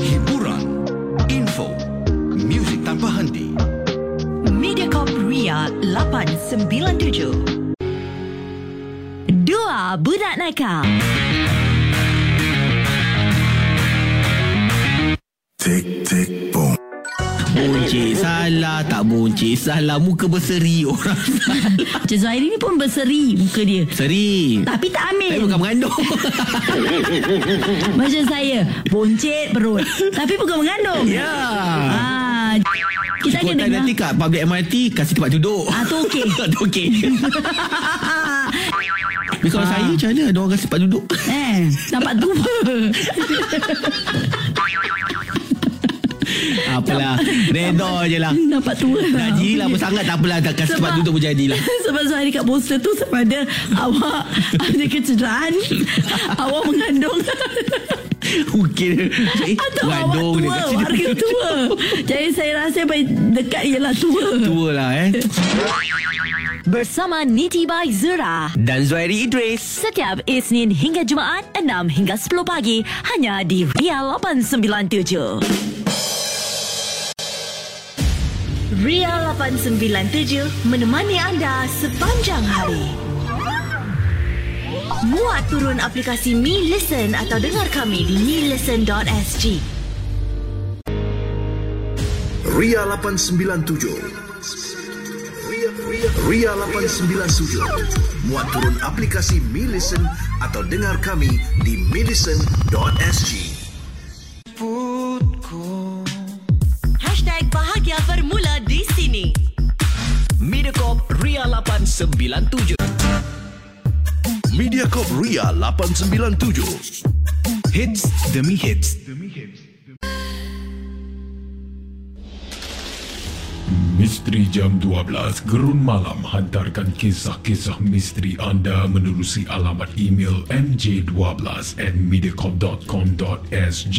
Hiburan, info, muzik tanpa henti. Mediacorp Ria 897 Dua Budak Nakal Tick, tick, boom. Buncit salah Tak buncit salah. Muka berseri orang. Cik Zuhairi ni pun berseri muka dia. Seri. Tapi tak Tapi ambil bukan mengandung. Macam saya Boncit perut. Tapi bukan mengandung. Ya. Ah, Kita Kota akan dengar. nanti kat public MRT Kasih tempat duduk. Ah, tu okey. Tu okey. Tapi kalau Ah. saya macam mana Ada orang kasih tempat duduk? Eh Nampak tua Apalah. Redha je lah Nampak tua. Gaji lah apa sangat Tak apalah. Tak kasih tempat Sebab- duduk pun jadilah. Sebab Zuhairi kat poster tu Sebab ada Awak Ada kecederaan. Awak mengandung. Mungkin. Eh, Atau awak dia tua sini. Warga tua. Jadi saya rasa paling dekat ialah tua. Tua lah eh. Bersama Niti by Zura Dan Zuhairi Idris. Setiap Isnin hingga Jumaat 6 hingga 10 pagi. Hanya di Ria 897 Ria 897 Menemani anda sepanjang hari Muat turun aplikasi Mi Listen Atau dengar kami di milisten.sg Ria 897. Ria, Ria, Ria 897. Muat turun aplikasi Mi Listen atau dengar kami di millicent.sg. 897. Mediacorp Ria 897. Hits demi hits. Misteri Jam 12 Gerun Malam hantarkan kisah-kisah misteri anda menerusi alamat email mj12 at mediacorp.com.sg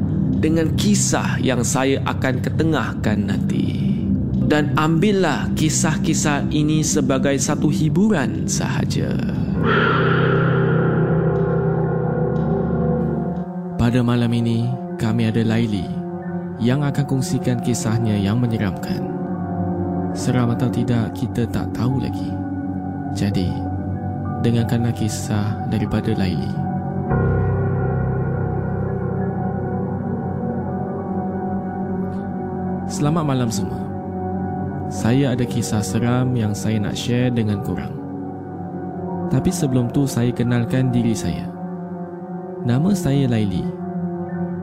dengan kisah yang saya akan ketengahkan nanti. Dan ambillah kisah-kisah ini sebagai satu hiburan sahaja. Pada malam ini, kami ada Laili yang akan kongsikan kisahnya yang menyeramkan. Seram atau tidak kita tak tahu lagi. Jadi, dengarkanlah kisah daripada Laili. Selamat malam semua. Saya ada kisah seram yang saya nak share dengan korang. Tapi sebelum tu saya kenalkan diri saya. Nama saya Laili.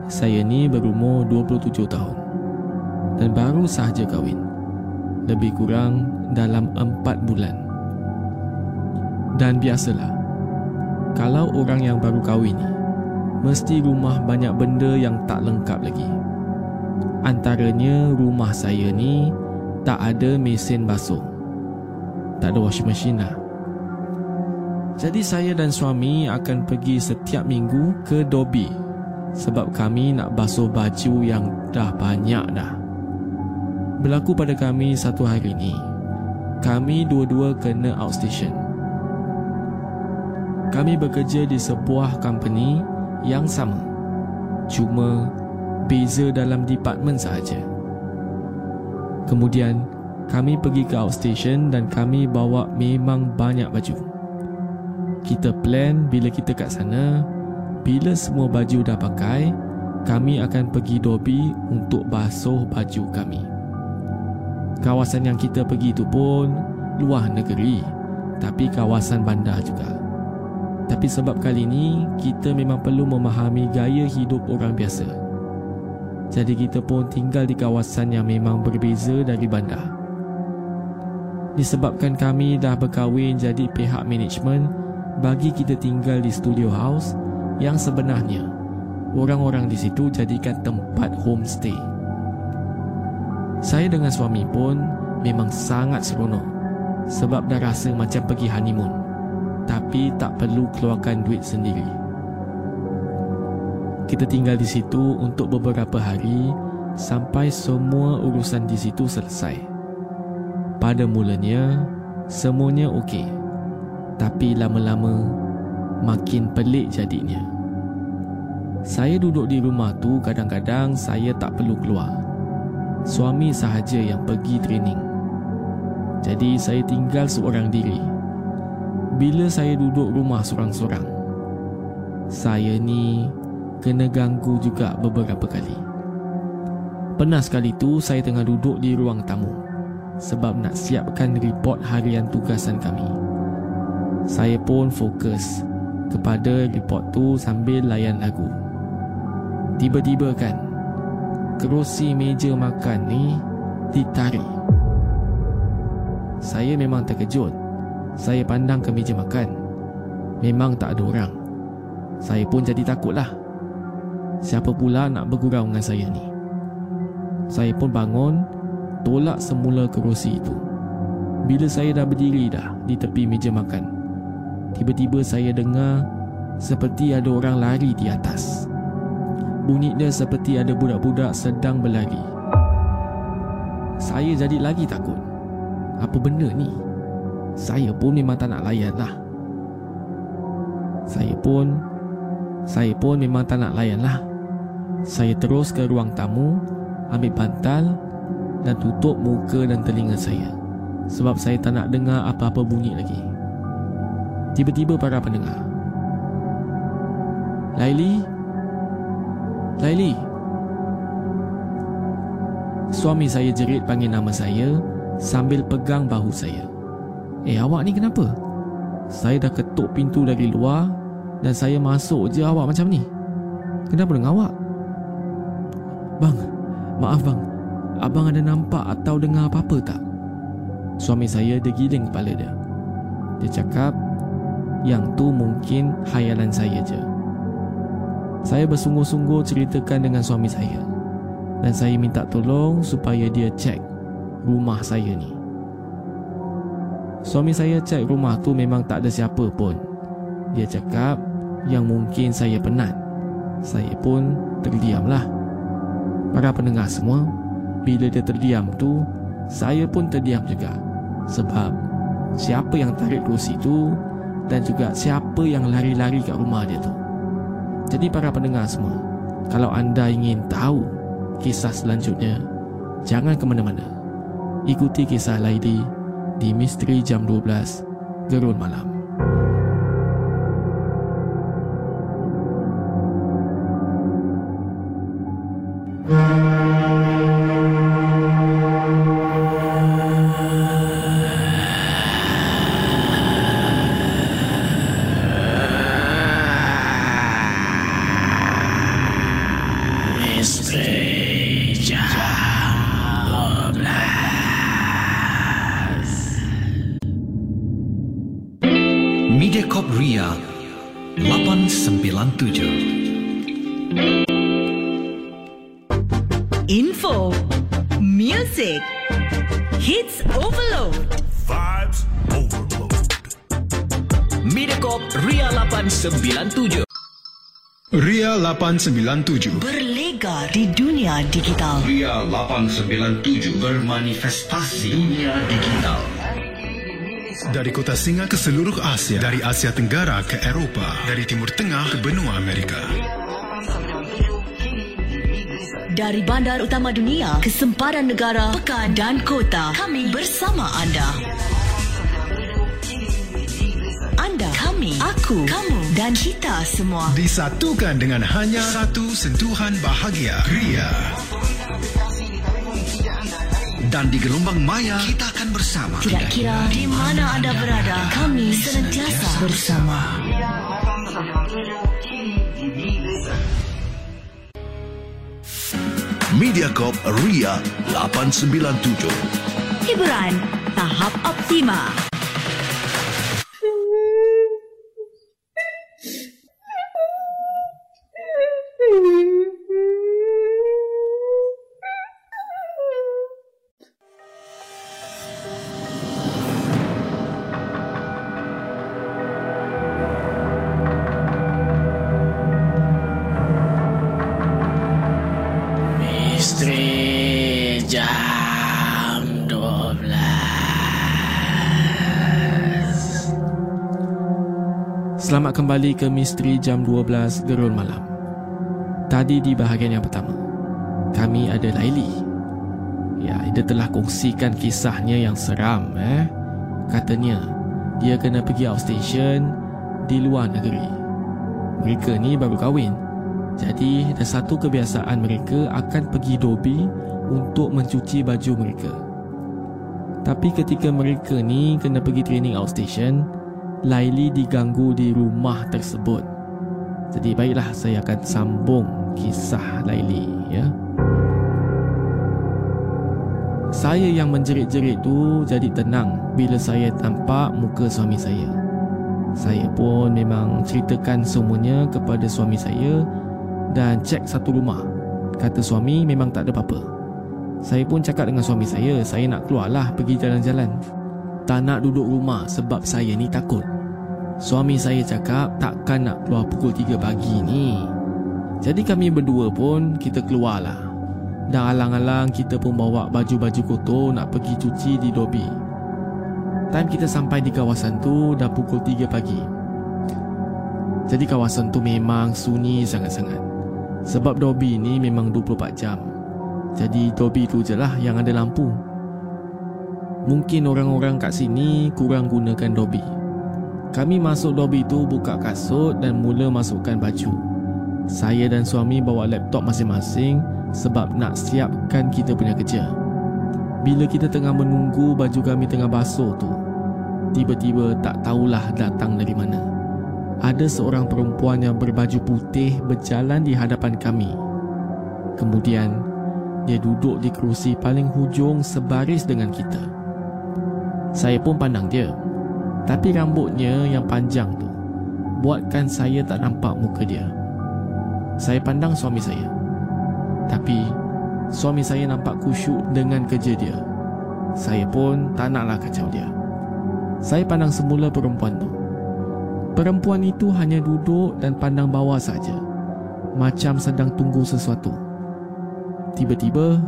Saya ni berumur 27 tahun. Dan baru sahaja kahwin. Lebih kurang dalam 4 bulan. Dan biasalah, kalau orang yang baru kahwin ni, mesti rumah banyak benda yang tak lengkap lagi. Antaranya rumah saya ni tak ada mesin basuh. Tak ada washing machine lah. Jadi saya dan suami akan pergi setiap minggu ke Dobi sebab kami nak basuh baju yang dah banyak dah. Berlaku pada kami satu hari ni. Kami dua-dua kena outstation. Kami bekerja di sebuah company yang sama. Cuma beza dalam department sahaja. Kemudian kami pergi ke outstation dan kami bawa memang banyak baju. Kita plan bila kita kat sana Bila semua baju dah pakai Kami akan pergi dobi untuk basuh baju kami Kawasan yang kita pergi tu pun Luar negeri Tapi kawasan bandar juga Tapi sebab kali ni Kita memang perlu memahami gaya hidup orang biasa Jadi kita pun tinggal di kawasan yang memang berbeza dari bandar Disebabkan kami dah berkahwin jadi pihak management bagi kita tinggal di studio house yang sebenarnya orang-orang di situ jadikan tempat homestay. Saya dengan suami pun memang sangat seronok sebab dah rasa macam pergi honeymoon tapi tak perlu keluarkan duit sendiri. Kita tinggal di situ untuk beberapa hari sampai semua urusan di situ selesai. Pada mulanya, semuanya okey. Tapi lama-lama makin pelik jadinya. Saya duduk di rumah tu kadang-kadang saya tak perlu keluar. Suami sahaja yang pergi training. Jadi saya tinggal seorang diri. Bila saya duduk rumah seorang-seorang, saya ni kena ganggu juga beberapa kali. Pernah sekali tu saya tengah duduk di ruang tamu sebab nak siapkan report harian tugasan kami. Saya pun fokus kepada report tu sambil layan lagu. Tiba-tiba kan, kerusi meja makan ni ditarik. Saya memang terkejut. Saya pandang ke meja makan. Memang tak ada orang. Saya pun jadi takutlah. Siapa pula nak bergurau dengan saya ni? Saya pun bangun, tolak semula kerusi itu. Bila saya dah berdiri dah di tepi meja makan, Tiba-tiba saya dengar seperti ada orang lari di atas. Bunyi dia seperti ada budak-budak sedang berlari. Saya jadi lagi takut. Apa benda ni? Saya pun memang tak nak layan lah. Saya pun saya pun memang tak nak layan lah. Saya terus ke ruang tamu, ambil bantal dan tutup muka dan telinga saya. Sebab saya tak nak dengar apa-apa bunyi lagi. Tiba-tiba para pendengar Laili Laili Suami saya jerit panggil nama saya Sambil pegang bahu saya Eh awak ni kenapa? Saya dah ketuk pintu dari luar Dan saya masuk je awak macam ni Kenapa dengan awak? Bang, maaf bang Abang ada nampak atau dengar apa-apa tak? Suami saya tergiling kepala dia Dia cakap yang tu mungkin hayalan saya je. Saya bersungguh-sungguh ceritakan dengan suami saya dan saya minta tolong supaya dia cek rumah saya ni. Suami saya cek rumah tu memang tak ada siapa pun. Dia cakap yang mungkin saya penat. Saya pun terdiamlah. Para pendengar semua, bila dia terdiam tu, saya pun terdiam juga. Sebab siapa yang tarik kerusi tu dan juga siapa yang lari-lari kat rumah dia tu. Jadi para pendengar semua, kalau anda ingin tahu kisah selanjutnya, jangan ke mana-mana. Ikuti kisah Laidi di Misteri Jam 12 Gerun Malam. Mediacorp Ria 897 Info, music, hits overload. Vibes overload. Mediacorp Ria 897. Ria 897. Berlega di dunia digital. Ria 897 bermanifestasi dunia digital. Dari kota Singa ke seluruh Asia Dari Asia Tenggara ke Eropah Dari Timur Tengah ke benua Amerika Dari bandar utama dunia ke sempadan negara, pekan dan kota, kami bersama anda. Anda, kami, aku, kamu dan kita semua. Disatukan dengan hanya satu sentuhan bahagia Ria Dan di gelombang maya kita akan bersama. Tidak kira di mana anda berada, kami senantiasa bersama. Mediacorp Ria 897. Hiburan tahap optima. Jam 12 Selamat kembali ke Misteri Jam 12 Gerun Malam. Tadi di bahagian yang pertama Kami ada Laili. Ya, dia telah kongsikan kisahnya yang seram eh. Katanya Dia kena pergi outstation Di luar negeri. Mereka ni baru kahwin. Jadi, ada satu kebiasaan mereka akan pergi dobi untuk mencuci baju mereka. Tapi ketika mereka ni kena pergi training outstation, Laili diganggu di rumah tersebut. Jadi baiklah saya akan sambung kisah Laili ya. Saya yang menjerit-jerit tu jadi tenang bila saya nampak muka suami saya. Saya pun memang ceritakan semuanya kepada suami saya dan cek satu rumah. Kata suami memang tak ada apa-apa. Saya pun cakap dengan suami saya, saya nak keluarlah pergi jalan-jalan. Tak nak duduk rumah sebab saya ni takut. Suami saya cakap takkan nak keluar pukul 3 pagi ni. Jadi kami berdua pun kita keluarlah. Dan alang-alang kita pun bawa baju-baju kotor nak pergi cuci di dobi. Time kita sampai di kawasan tu dah pukul 3 pagi. Jadi kawasan tu memang sunyi sangat-sangat. Sebab Dolby ni memang 24 jam Jadi Dolby tu je lah yang ada lampu. Mungkin orang-orang kat sini kurang gunakan Dolby Kami masuk Dolby tu buka kasut dan mula masukkan baju. Saya dan suami bawa laptop masing-masing Sebab nak siapkan kita punya kerja. Bila kita tengah menunggu baju kami tengah basuh tu Tiba-tiba tak tahulah datang dari mana. Ada seorang perempuan yang berbaju putih berjalan di hadapan kami. Kemudian, dia duduk di kerusi paling hujung sebaris dengan kita. Saya pun pandang dia. Tapi rambutnya yang panjang tu buatkan saya tak nampak muka dia. Saya pandang suami saya. Tapi suami saya nampak kusyuk dengan kerja dia. Saya pun tak naklah kacau dia. Saya pandang semula perempuan tu. Perempuan itu hanya duduk dan pandang bawah saja, macam sedang tunggu sesuatu. Tiba-tiba,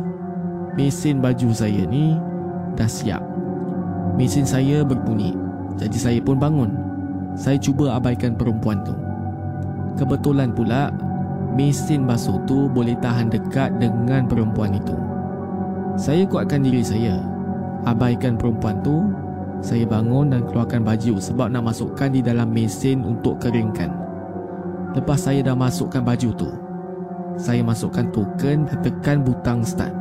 mesin baju saya ni dah siap. Mesin saya berbunyi, jadi saya pun bangun. Saya cuba abaikan perempuan tu. Kebetulan pula, mesin basuh tu boleh tahan dekat dengan perempuan itu. Saya kuatkan diri saya, abaikan perempuan tu saya bangun dan keluarkan baju sebab nak masukkan di dalam mesin untuk keringkan. Lepas saya dah masukkan baju tu, saya masukkan token dan tekan butang start.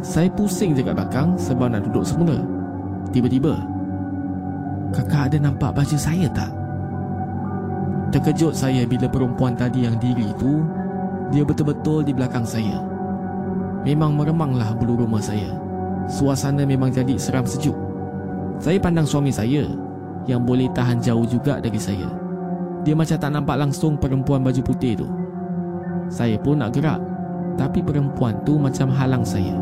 Saya pusing je kat belakang sebab nak duduk semula. Tiba-tiba, kakak ada nampak baju saya tak? Terkejut saya bila perempuan tadi yang diri tu, dia betul-betul di belakang saya. Memang meremanglah bulu rumah saya. Suasana memang jadi seram sejuk. Saya pandang suami saya yang boleh tahan jauh juga dari saya. Dia macam tak nampak langsung perempuan baju putih tu. Saya pun nak gerak. Tapi perempuan tu macam halang saya.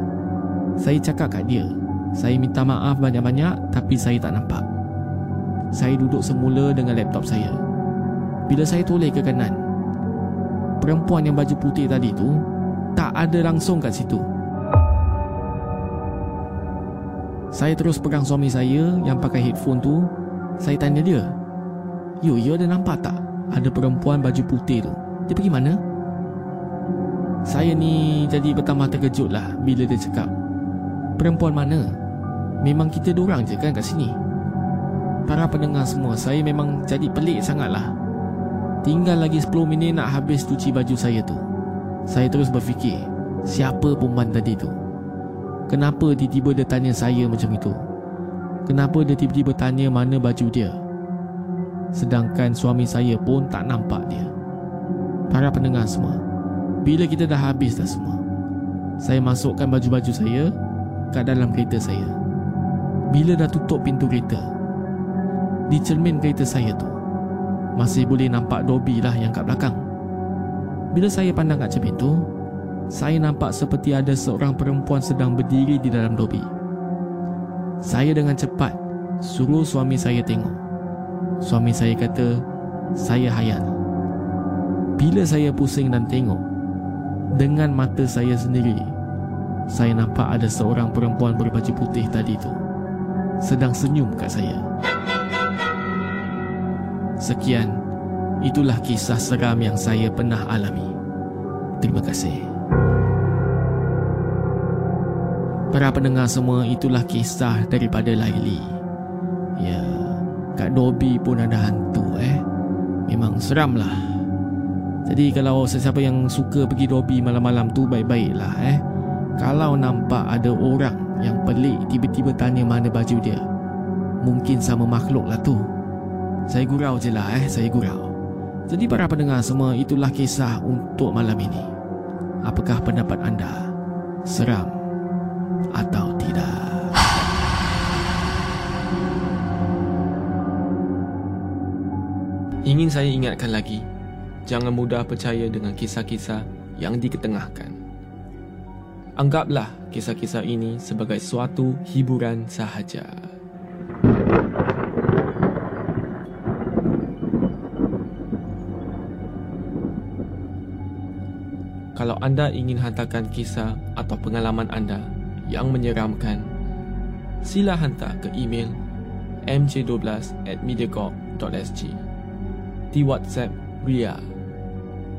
Saya cakap kat dia, saya minta maaf banyak-banyak tapi saya tak nampak. Saya duduk semula dengan laptop saya. Bila saya toleh ke kanan, perempuan yang baju putih tadi tu tak ada langsung kat situ. Saya terus pegang suami saya yang pakai headphone tu. Saya tanya dia, Yo, you ada nampak tak ada perempuan baju putih tu? Dia pergi mana? Saya ni jadi bertambah terkejut lah bila dia cakap, Perempuan mana? Memang kita dorang je kan kat sini. Para pendengar semua, saya memang jadi pelik sangat lah. Tinggal lagi 10 minit nak habis cuci baju saya tu. Saya terus berfikir, siapa perempuan tadi tu? Kenapa tiba-tiba dia tanya saya macam itu? Kenapa dia tiba-tiba tanya mana baju dia? Sedangkan suami saya pun tak nampak dia. Para pendengar semua, bila kita dah habis dah semua, saya masukkan baju-baju saya ke dalam kereta saya. Bila dah tutup pintu kereta, di cermin kereta saya tu, masih boleh nampak Dobby lah yang kat belakang. Bila saya pandang kat cermin tu, saya nampak seperti ada seorang perempuan sedang berdiri di dalam lobi. Saya dengan cepat suruh suami saya tengok. Suami saya kata, saya hayal. Bila saya pusing dan tengok, dengan mata saya sendiri, saya nampak ada seorang perempuan berbaju putih tadi tu sedang senyum kat saya. Sekian, itulah kisah seram yang saya pernah alami. Terima kasih. Para pendengar semua itulah kisah daripada Laili. Ya, Kak Dobby pun ada hantu eh. Memang seram lah. Jadi kalau sesiapa yang suka pergi Dobby malam-malam tu baik-baiklah eh. Kalau nampak ada orang yang pelik tiba-tiba tanya mana baju dia. Mungkin sama makhluk lah tu. Saya gurau je lah eh, saya gurau. Jadi para pendengar semua itulah kisah untuk malam ini. Apakah pendapat anda? Seram atau tidak. Ingin saya ingatkan lagi, jangan mudah percaya dengan kisah-kisah yang diketengahkan. Anggaplah kisah-kisah ini sebagai suatu hiburan sahaja. Kalau anda ingin hantarkan kisah atau pengalaman anda yang menyeramkan, sila hantar ke email mj12 at mediacorp.sg di WhatsApp Ria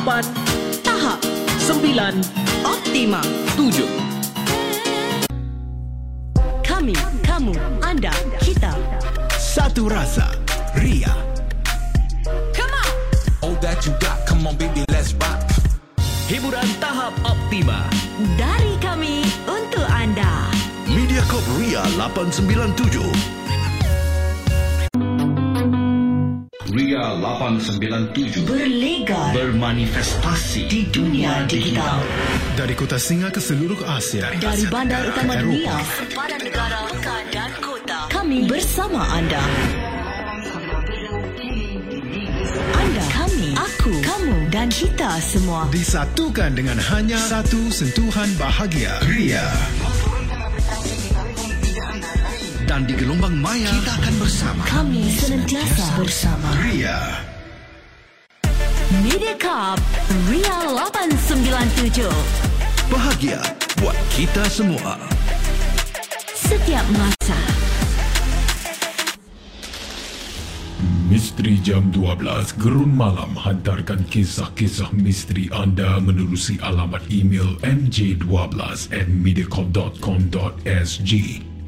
8, tahap 9, optima. 7. Kami, kamu, anda, kita. Satu rasa. Ria. All that you got, come on baby, let's rock. Hiburan tahap optima. Dari kami untuk anda. Mediacorp Ria 897. Ria 897 Berlegar bermanifestasi di dunia digital. Dari kota Singa ke seluruh Asia. Dari bandar utama ke dunia, sempadan negara, pekan dan kota. Kami bersama anda. Anda, kami, aku, kamu dan kita semua. Disatukan dengan hanya satu sentuhan bahagia. Ria. Dan di gelombang maya kita akan bersama. Kami senantiasa bersama. Ria. Mediacorp Ria 897. Bahagia buat kita semua. Setiap masa. Misteri Jam 12 Gerun Malam hantarkan kisah-kisah misteri anda menerusi alamat email mj12 at mediacorp.com.sg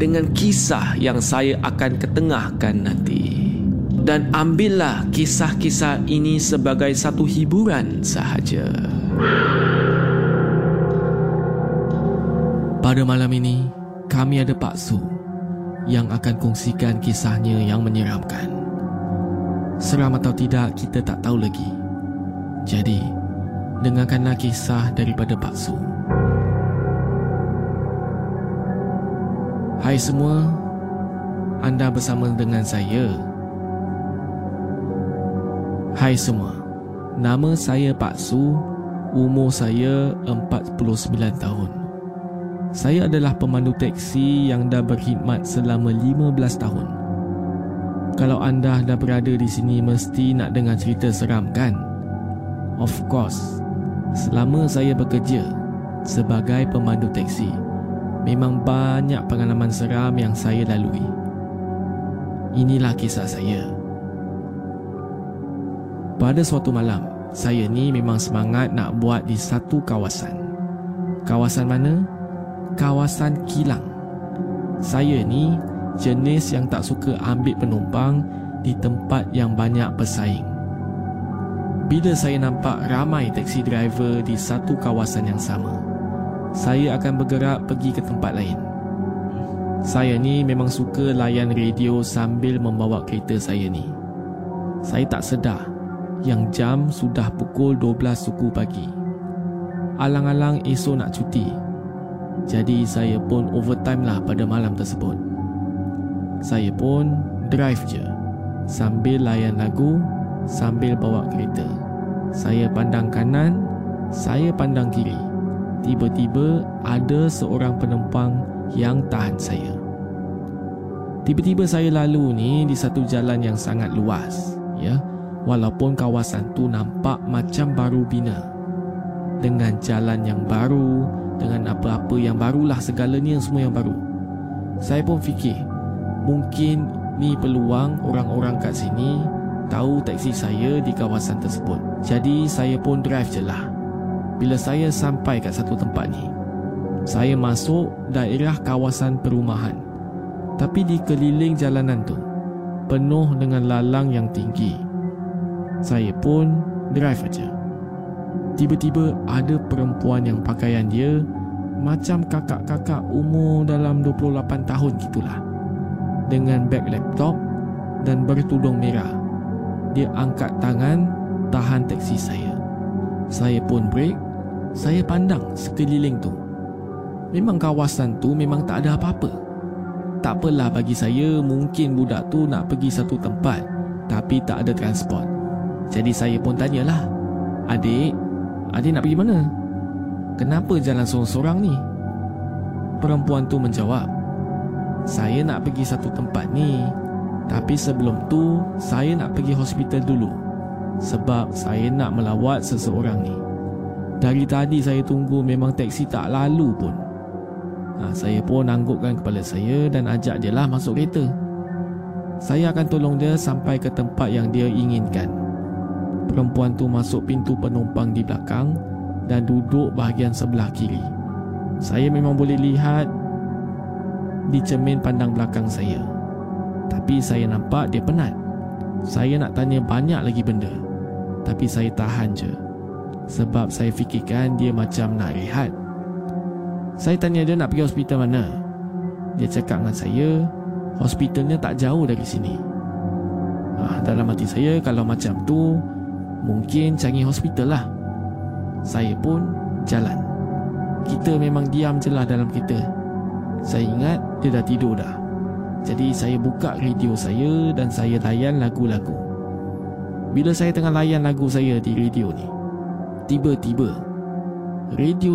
dengan kisah yang saya akan ketengahkan nanti. Dan ambillah kisah-kisah ini sebagai satu hiburan sahaja. Pada malam ini, kami ada Pak Su yang akan kongsikan kisahnya yang menyeramkan. Seram atau tidak kita tak tahu lagi. Jadi, dengarkanlah kisah daripada Pak Su. Hai semua, anda bersama dengan saya. Hai semua, nama saya Pak Su, umur saya 49 tahun. Saya adalah pemandu teksi yang dah berkhidmat selama 15 tahun. Kalau anda dah berada di sini mesti nak dengar cerita seram kan? Of course. Selama saya bekerja sebagai pemandu teksi, memang banyak pengalaman seram yang saya lalui. Inilah kisah saya. Pada suatu malam, saya ni memang semangat nak buat di satu kawasan. Kawasan mana? Kawasan kilang. Saya ni jenis yang tak suka ambil penumpang di tempat yang banyak bersaing. Bila saya nampak ramai taksi driver di satu kawasan yang sama, saya akan bergerak pergi ke tempat lain. Saya ni memang suka layan radio sambil membawa kereta saya ni. Saya tak sedar yang jam sudah pukul 12 suku pagi. Alang-alang esok nak cuti. Jadi saya pun overtime lah pada malam tersebut. Saya pun drive je Sambil layan lagu Sambil bawa kereta Saya pandang kanan Saya pandang kiri Tiba-tiba ada seorang penumpang yang tahan saya Tiba-tiba saya lalu ni di satu jalan yang sangat luas ya Walaupun kawasan tu nampak macam baru bina Dengan jalan yang baru Dengan apa-apa yang barulah segalanya semua yang baru Saya pun fikir Mungkin ni peluang orang-orang kat sini tahu taksi saya di kawasan tersebut. Jadi saya pun drive je lah. Bila saya sampai kat satu tempat ni, saya masuk daerah kawasan perumahan. Tapi di keliling jalanan tu, penuh dengan lalang yang tinggi. Saya pun drive aja. Tiba-tiba ada perempuan yang pakaian dia macam kakak-kakak umur dalam 28 tahun gitulah dengan beg laptop dan bertudung merah. Dia angkat tangan tahan teksi saya. Saya pun break. Saya pandang sekeliling tu. Memang kawasan tu memang tak ada apa-apa. Tak apalah bagi saya mungkin budak tu nak pergi satu tempat tapi tak ada transport. Jadi saya pun tanyalah, "Adik, adik nak pergi mana? Kenapa jalan sorang-sorang ni?" Perempuan tu menjawab, "Saya nak pergi satu tempat ni, tapi sebelum tu saya nak pergi hospital dulu sebab saya nak melawat seseorang ni." Dari tadi saya tunggu memang teksi tak lalu pun. Ha, saya pun anggukkan kepala saya dan ajak dia lah masuk kereta. Saya akan tolong dia sampai ke tempat yang dia inginkan. Perempuan tu masuk pintu penumpang di belakang dan duduk bahagian sebelah kiri. Saya memang boleh lihat di cermin pandang belakang saya. Tapi saya nampak dia penat. Saya nak tanya banyak lagi benda. Tapi saya tahan je sebab saya fikirkan dia macam nak rehat. Saya tanya dia nak pergi hospital mana. Dia cakap dengan saya, hospitalnya tak jauh dari sini. Ah, dalam hati saya, kalau macam tu, mungkin cari hospital lah. Saya pun jalan. Kita memang diam je lah dalam kereta. Saya ingat dia dah tidur dah. Jadi saya buka radio saya dan saya layan lagu-lagu. Bila saya tengah layan lagu saya di radio ni, tiba-tiba. Radio